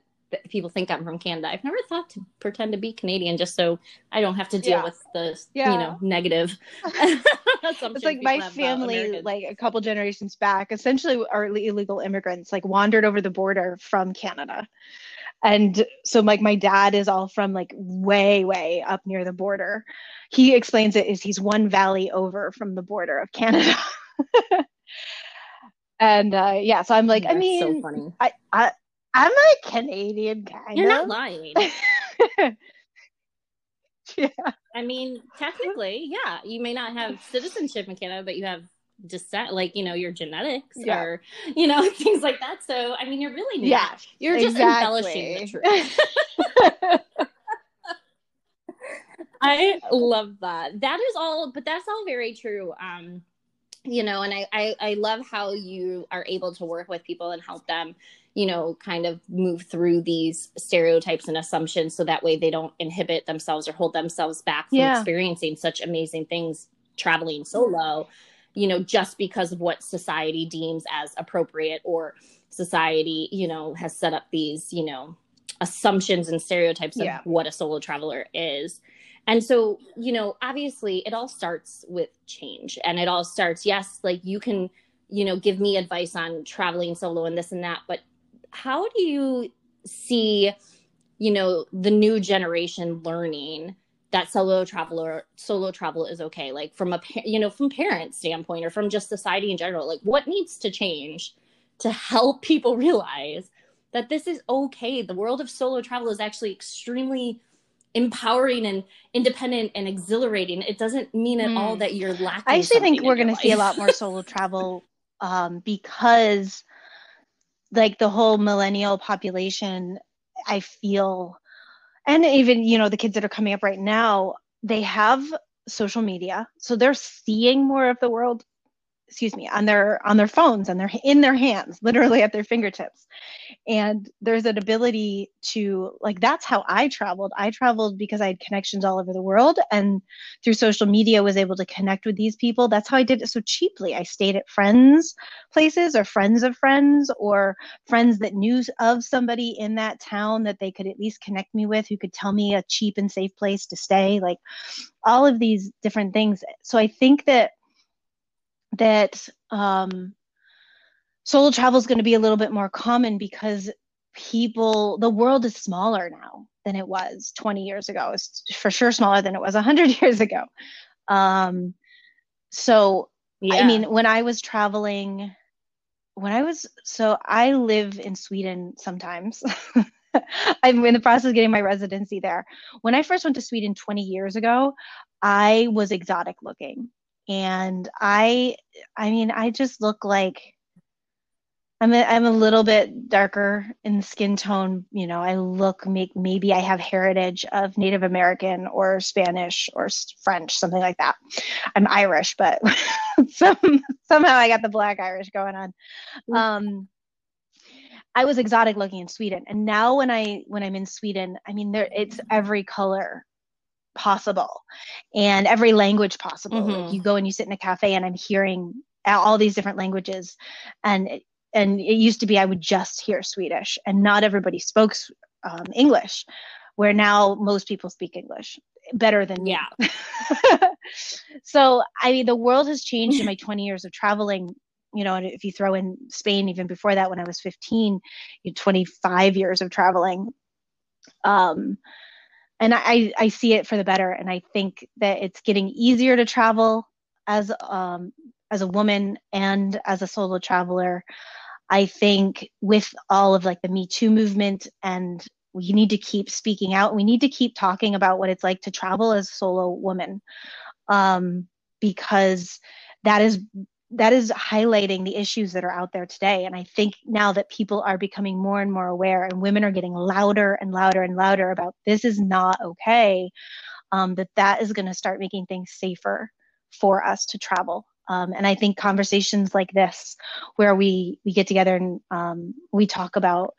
people think I'm from Canada. I've never thought to pretend to be Canadian just so I don't have to deal yeah. with the yeah. you know negative it's like my family like a couple generations back essentially are illegal immigrants like wandered over the border from Canada and so like my dad is all from like way way up near the border he explains it is he's one valley over from the border of canada and uh yeah so i'm like That's i mean so funny. I, I i'm a canadian kind you're of. not lying. Yeah. I mean technically yeah you may not have citizenship in canada but you have descent like you know your genetics yeah. or you know things like that. So i mean you're really not yeah you're just exactly. embellishing the truth. I love that. That is all but that's all very true. Um you know and I, I i love how you are able to work with people and help them you know kind of move through these stereotypes and assumptions so that way they don't inhibit themselves or hold themselves back from yeah. experiencing such amazing things traveling solo you know, just because of what society deems as appropriate or society, you know, has set up these, you know, assumptions and stereotypes of what a solo traveler is. And so, you know, obviously it all starts with change and it all starts, yes, like you can, you know, give me advice on traveling solo and this and that, but how do you see, you know, the new generation learning that solo traveler solo travel is okay like from a you know from parent standpoint or from just society in general like what needs to change to help people realize that this is okay the world of solo travel is actually extremely empowering and independent and exhilarating it doesn't mean at mm. all hmm. that you're lacking i actually think we're going to see a lot more solo travel um, because like the whole millennial population i feel and even you know the kids that are coming up right now they have social media so they're seeing more of the world excuse me on their on their phones and they're in their hands literally at their fingertips. And there's an ability to like that's how i traveled. I traveled because i had connections all over the world and through social media was able to connect with these people. That's how i did it so cheaply. I stayed at friends places or friends of friends or friends that knew of somebody in that town that they could at least connect me with who could tell me a cheap and safe place to stay like all of these different things. So i think that that um, solo travel is going to be a little bit more common because people, the world is smaller now than it was 20 years ago. It's for sure smaller than it was 100 years ago. Um, so, yeah. I mean, when I was traveling, when I was, so I live in Sweden sometimes. I'm in the process of getting my residency there. When I first went to Sweden 20 years ago, I was exotic looking and i i mean i just look like i'm a, i'm a little bit darker in skin tone you know i look make, maybe i have heritage of native american or spanish or french something like that. I'm irish but some, somehow i got the black irish going on. Mm. um I was exotic looking in Sweden, and now when I when I'm in Sweden, I mean there it's every color possible and every language possible. Mm-hmm. Like you go and you sit in a cafe and I'm hearing all these different languages and and it used to be I would just hear Swedish and not everybody spoke um, English where now most people speak English better than yeah. so I mean the world has changed in my 20 years of traveling you know, and if you throw in Spain, even before that, when I was 15, you know, 25 years of traveling. Um, and I, I see it for the better. And I think that it's getting easier to travel as, um, as a woman and as a solo traveler. I think with all of like the Me Too movement and we need to keep speaking out. We need to keep talking about what it's like to travel as a solo woman. Um, because that is that is highlighting the issues that are out there today. And I think now that people are becoming more and more aware and women are getting louder and louder and louder about this is not okay, um, that that is going to start making things safer for us to travel. Um, and I think conversations like this, where we we get together and um, we talk about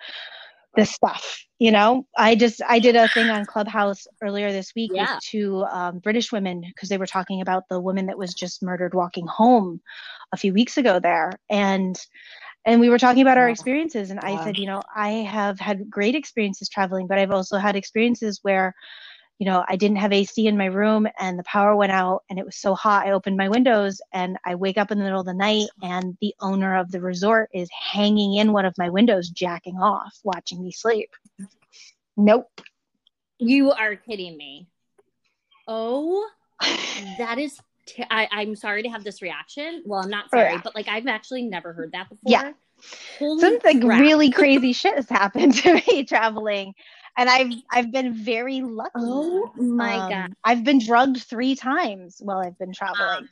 this stuff you know? I just i did a thing on clubhouse earlier this week yeah. with two um, british women because they were talking about the woman that was just murdered walking home a few weeks ago there. And and we were talking about our experiences and i said you know i have had great experiences traveling but i've also had experiences where you know, I didn't have AC in my room and the power went out and it was so hot. I opened my windows and I wake up in the middle of the night and the owner of the resort is hanging in one of my windows, jacking off, watching me sleep. Nope. You are kidding me. Oh, that is. T- I, I'm sorry to have this reaction. Well, I'm not oh, sorry, oh, yeah. but like I've actually never heard that before. Yeah. Holy Something really crazy shit has happened to me traveling and I've I've been very lucky. Oh my um, god! I've been drugged three times while I've been traveling.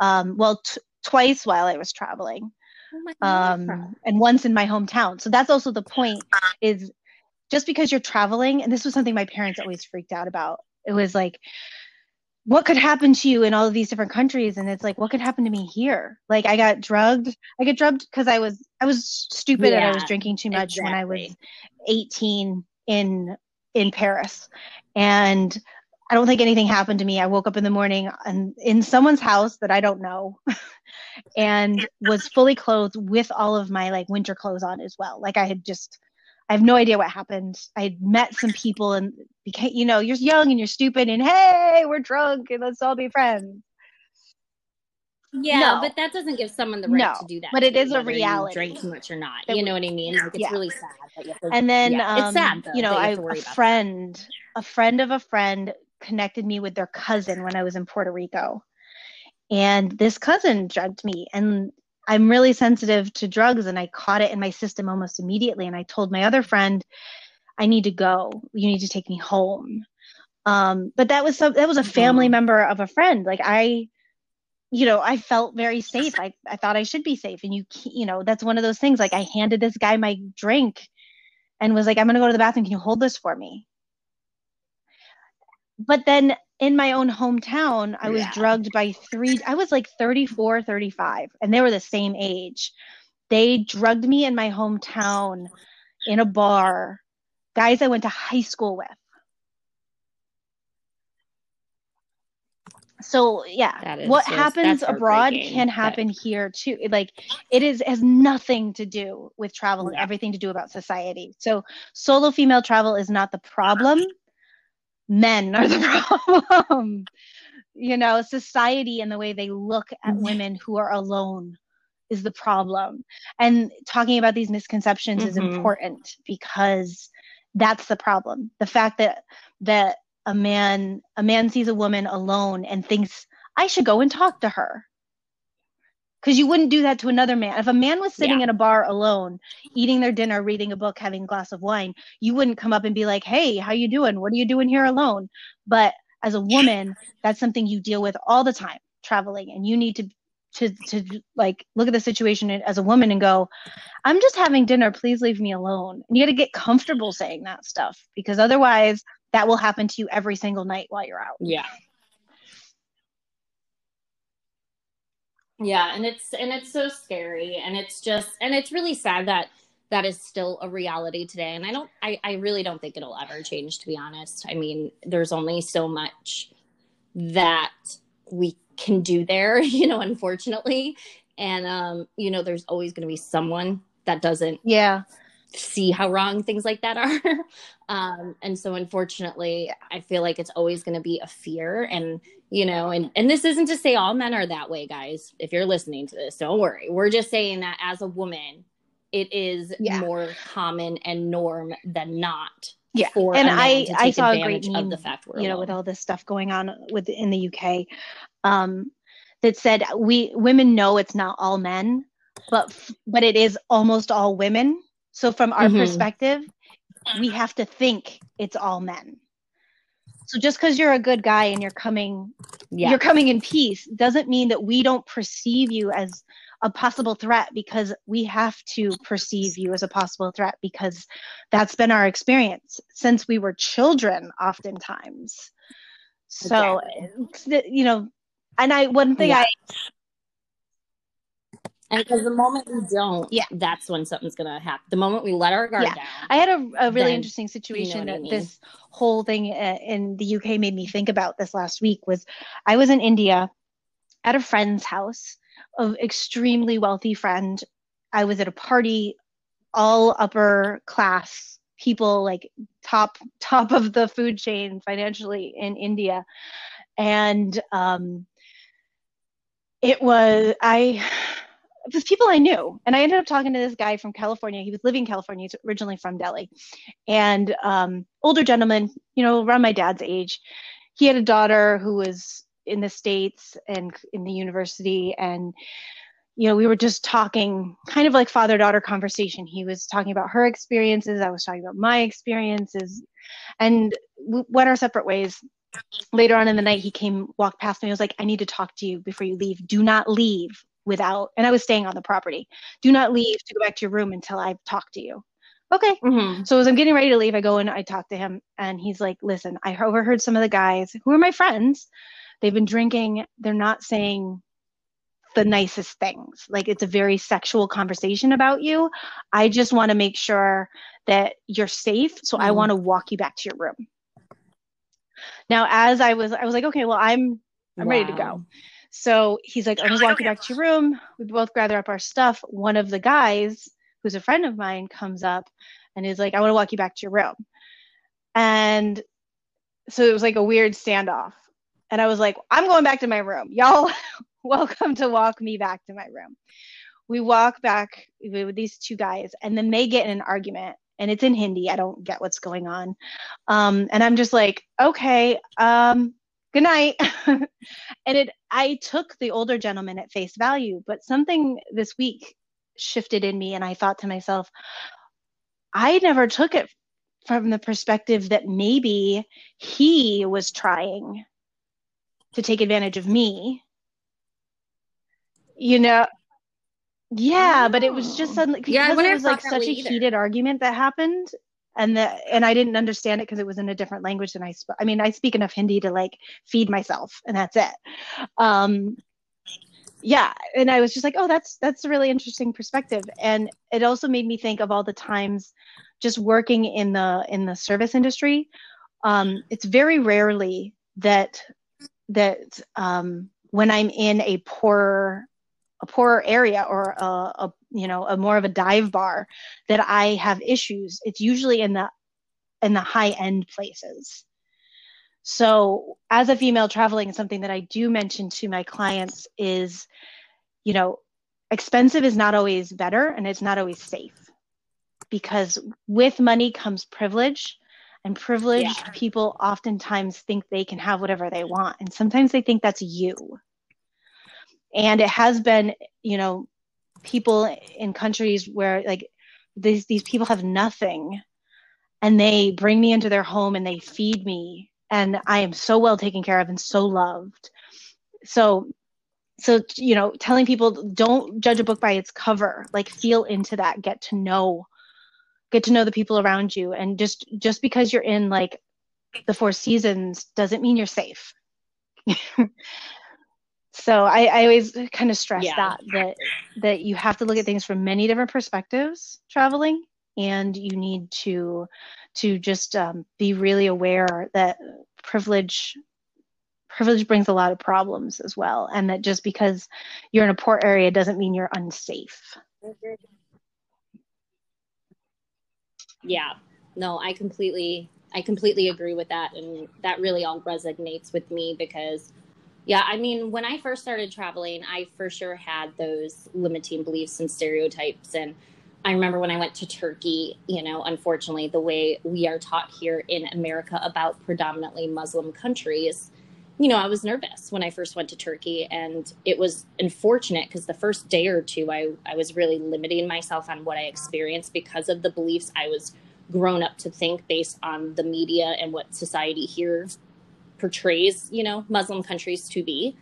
Um, well, t- twice while I was traveling, oh um, and once in my hometown. So that's also the point. Is just because you're traveling, and this was something my parents always freaked out about. It was like, what could happen to you in all of these different countries? And it's like, what could happen to me here? Like, I got drugged. I get drugged because I was I was stupid yeah, and I was drinking too much exactly. when I was 18 in in Paris. And I don't think anything happened to me. I woke up in the morning and in someone's house that I don't know and was fully clothed with all of my like winter clothes on as well. Like I had just I have no idea what happened. I had met some people and became, you know, you're young and you're stupid and hey, we're drunk and let's all be friends. Yeah, no. but that doesn't give someone the right no, to do that. But it is a reality. drink too much or not. you know what I mean? Like it's yeah. really sad. And then yeah, um, it's sad. Though, you know, I a friend, that. a friend of a friend connected me with their cousin when I was in Puerto Rico, and this cousin drugged me, and I'm really sensitive to drugs, and I caught it in my system almost immediately. And I told my other friend, I need to go. You need to take me home. Um, but that was some, that was a family mm-hmm. member of a friend. Like I you know, I felt very safe. I, I thought I should be safe. And you, you know, that's one of those things. Like I handed this guy my drink and was like, I'm going to go to the bathroom. Can you hold this for me? But then in my own hometown, I was yeah. drugged by three, I was like 34, 35, and they were the same age. They drugged me in my hometown in a bar, guys I went to high school with. So yeah what just, happens abroad can happen here too like it is has nothing to do with travel and everything to do about society. So solo female travel is not the problem. Men are the problem. You know society and the way they look at women who are alone is the problem. And talking about these misconceptions mm-hmm. is important because that's the problem. The fact that that a man a man sees a woman alone and thinks I should go and talk to her. Cuz you wouldn't do that to another man. If a man was sitting yeah. in a bar alone, eating their dinner, reading a book, having a glass of wine, you wouldn't come up and be like, "Hey, how you doing? What are you doing here alone?" But as a woman, that's something you deal with all the time traveling and you need to to to like look at the situation as a woman and go i'm just having dinner please leave me alone and you got to get comfortable saying that stuff because otherwise that will happen to you every single night while you're out. Yeah. Yeah, and it's and it's so scary and it's just and it's really sad that that is still a reality today and i don't I, I really don't think it'll ever change to be honest i mean there's only so much that we can do there you know unfortunately and um you know there's always going to be someone that doesn't yeah see how wrong things like that are. Um and so unfortunately i feel like it's always going to be a fear and you know and and this isn't to say all men are that way guys if you're listening to this don't worry. We're just saying that as a woman it is yeah. more common and norm than not yeah. and i i saw a great meme, of the fact you know with all this stuff going on with in the uk um that said we women know it's not all men but but it is almost all women so from our mm-hmm. perspective we have to think it's all men so just because you're a good guy and you're coming yeah. you're coming in peace doesn't mean that we don't perceive you as a possible threat because we have to perceive you as a possible threat because that's been our experience since we were children oftentimes so exactly. you know and i one thing yeah. i and because the moment we don't, yeah, that's when something's gonna happen. The moment we let our guard yeah. down. I had a, a really then, interesting situation you know that I mean? this whole thing uh, in the UK made me think about this last week. Was I was in India at a friend's house, of extremely wealthy friend. I was at a party, all upper class people, like top top of the food chain financially in India, and um, it was I it was people I knew. And I ended up talking to this guy from California. He was living in California. He's originally from Delhi. And um, older gentleman, you know, around my dad's age. He had a daughter who was in the States and in the university. And, you know, we were just talking kind of like father daughter conversation. He was talking about her experiences. I was talking about my experiences. And we went our separate ways later on in the night he came walked past me i was like i need to talk to you before you leave do not leave without and i was staying on the property. Do not leave to go back to your room until i've talked to you. Okay. Mm-hmm. so as i'm getting ready to leave i go and i talk to him and he's like listen i overheard some of the guys who are my friends. They've been drinking. They're not saying the nicest things. Like it's a very sexual conversation about you. I just want to make sure that you're safe so mm-hmm. i want to walk you back to your room. Now as i was i was like okay well i'm i'm wow. ready to go so he's like, I'm just walking back to your room. We both gather up our stuff. One of the guys, who's a friend of mine, comes up and is like, I want to walk you back to your room. And so it was like a weird standoff. And I was like, I'm going back to my room. Y'all welcome to walk me back to my room. We walk back with these two guys, and then they get in an argument, and it's in Hindi. I don't get what's going on. Um, and I'm just like, okay, um, good night. and it, I took the older gentleman at face value, but something this week shifted in me, and I thought to myself, I never took it from the perspective that maybe he was trying to take advantage of me. You know, yeah, oh. but it was just suddenly because yeah, it was like such a either. heated argument that happened and the and I didn't understand it because it was in a different language than I spoke. I mean, I speak enough Hindi to like feed myself, and that's it. Um, yeah, and I was just like, oh, that's that's a really interesting perspective, and it also made me think of all the times just working in the in the service industry. Um, it's very rarely that that um, when I'm in a poor a poorer area or a, a you know a more of a dive bar that i have issues it's usually in the in the high end places so as a female traveling something that i do mention to my clients is you know expensive is not always better and it's not always safe because with money comes privilege and privileged yeah. people oftentimes think they can have whatever they want and sometimes they think that's you and it has been you know people in countries where like these these people have nothing and they bring me into their home and they feed me. And i am so well taken care of and so loved. So so you know telling people don't judge a book by its cover. Like feel into that. Get to know get to know the people around you. And just just because you're in like the four seasons doesn't mean you're safe so I, I always kind of stress yeah. that that that you have to look at things from many different perspectives traveling and you need to to just um, be really aware that privilege privilege brings a lot of problems as well and that just because you're in a poor area doesn't mean you're unsafe. Yeah. No i completely i completely agree with that and that really all resonates with me because yeah i mean when i first started traveling i for sure had those limiting beliefs and stereotypes and I remember when I went to Turkey, you know, unfortunately, the way we are taught here in America about predominantly Muslim countries, you know, I was nervous when I first went to Turkey. And it was unfortunate because the first day or two, I, I was really limiting myself on what I experienced because of the beliefs I was grown up to think based on the media and what society here portrays, you know, Muslim countries to be.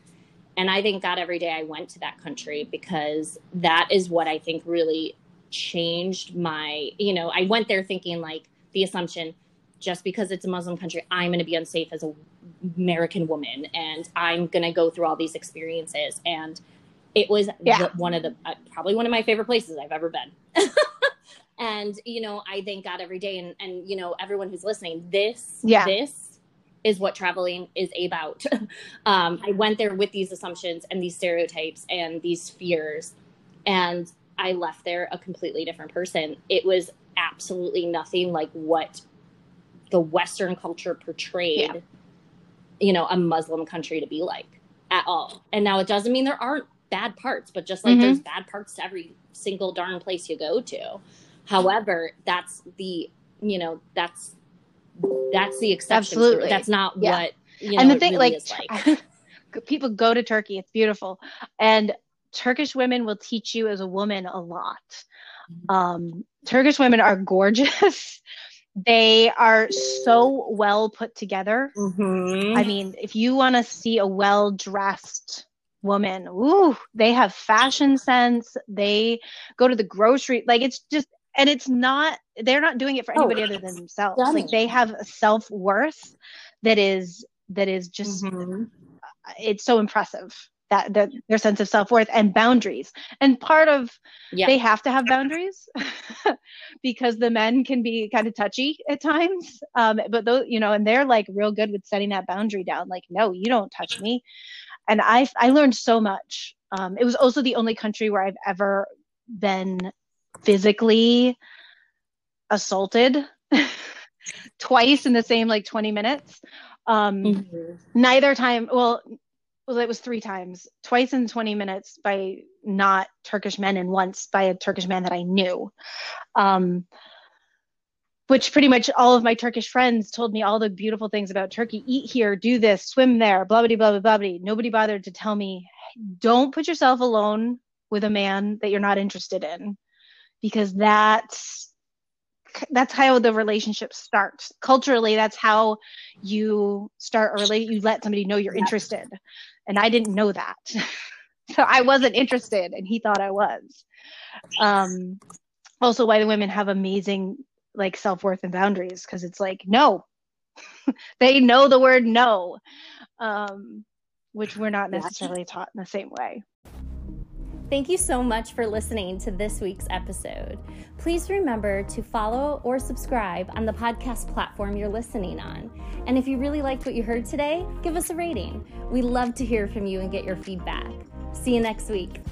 And I thank God every day I went to that country because that is what I think really changed my, you know, I went there thinking like the assumption just because it's a Muslim country, I'm going to be unsafe as a American woman and I'm going to go through all these experiences. And it was yeah. the, one of the, uh, probably one of my favorite places I've ever been. and, you know, I thank God every day. And, and, you know, everyone who's listening, this, yeah. this is what traveling is about. um, I went there with these assumptions and these stereotypes and these fears. And I left there a completely different person. It was absolutely nothing like what the Western culture portrayed, yeah. you know, a Muslim country to be like at all. And now it doesn't mean there aren't bad parts, but just like mm-hmm. there's bad parts to every single darn place you go to. However, that's the, you know, that's that's the exception. Absolutely. That's not yeah. what you know, and the thing really like, like. people go to Turkey, it's beautiful. And Turkish women will teach you as a woman a lot. Mm-hmm. Um, Turkish women are gorgeous. they are so well put together. Mm-hmm. I mean, if you want to see a well dressed woman, ooh, they have fashion sense. They go to the grocery, like it's just, and it's not, they're not doing it for oh, anybody oh, other than themselves. Stunning. Like they have a self worth that is, that is just, mm-hmm. it's so impressive that, that their sense of self-worth and boundaries and part of yeah. they have to have boundaries because the men can be kind of touchy at times um, but those you know and they're like real good with setting that boundary down like no you don't touch me and i i learned so much um, it was also the only country where i've ever been physically assaulted twice in the same like 20 minutes um, mm-hmm. neither time well well, it was three times, twice in 20 minutes by not Turkish men, and once by a Turkish man that I knew. Um, which pretty much all of my Turkish friends told me all the beautiful things about Turkey. Eat here, do this, swim there, blah blah blah blah blah. blah. Nobody bothered to tell me, don't put yourself alone with a man that you're not interested in, because that's that's how the relationship starts. Culturally, that's how you start a relate. You let somebody know you're interested and I didn't know that. so I wasn't interested, and he thought I was. Um, also, why the women have amazing like self worth and boundaries because it's like no, they know the word no, um, which we're not necessarily taught in the same way. Thank you so much for listening to this week's episode. Please remember to follow or subscribe on the podcast platform you're listening on. And if you really liked what you heard today, give us a rating. We love to hear from you and get your feedback. See you next week.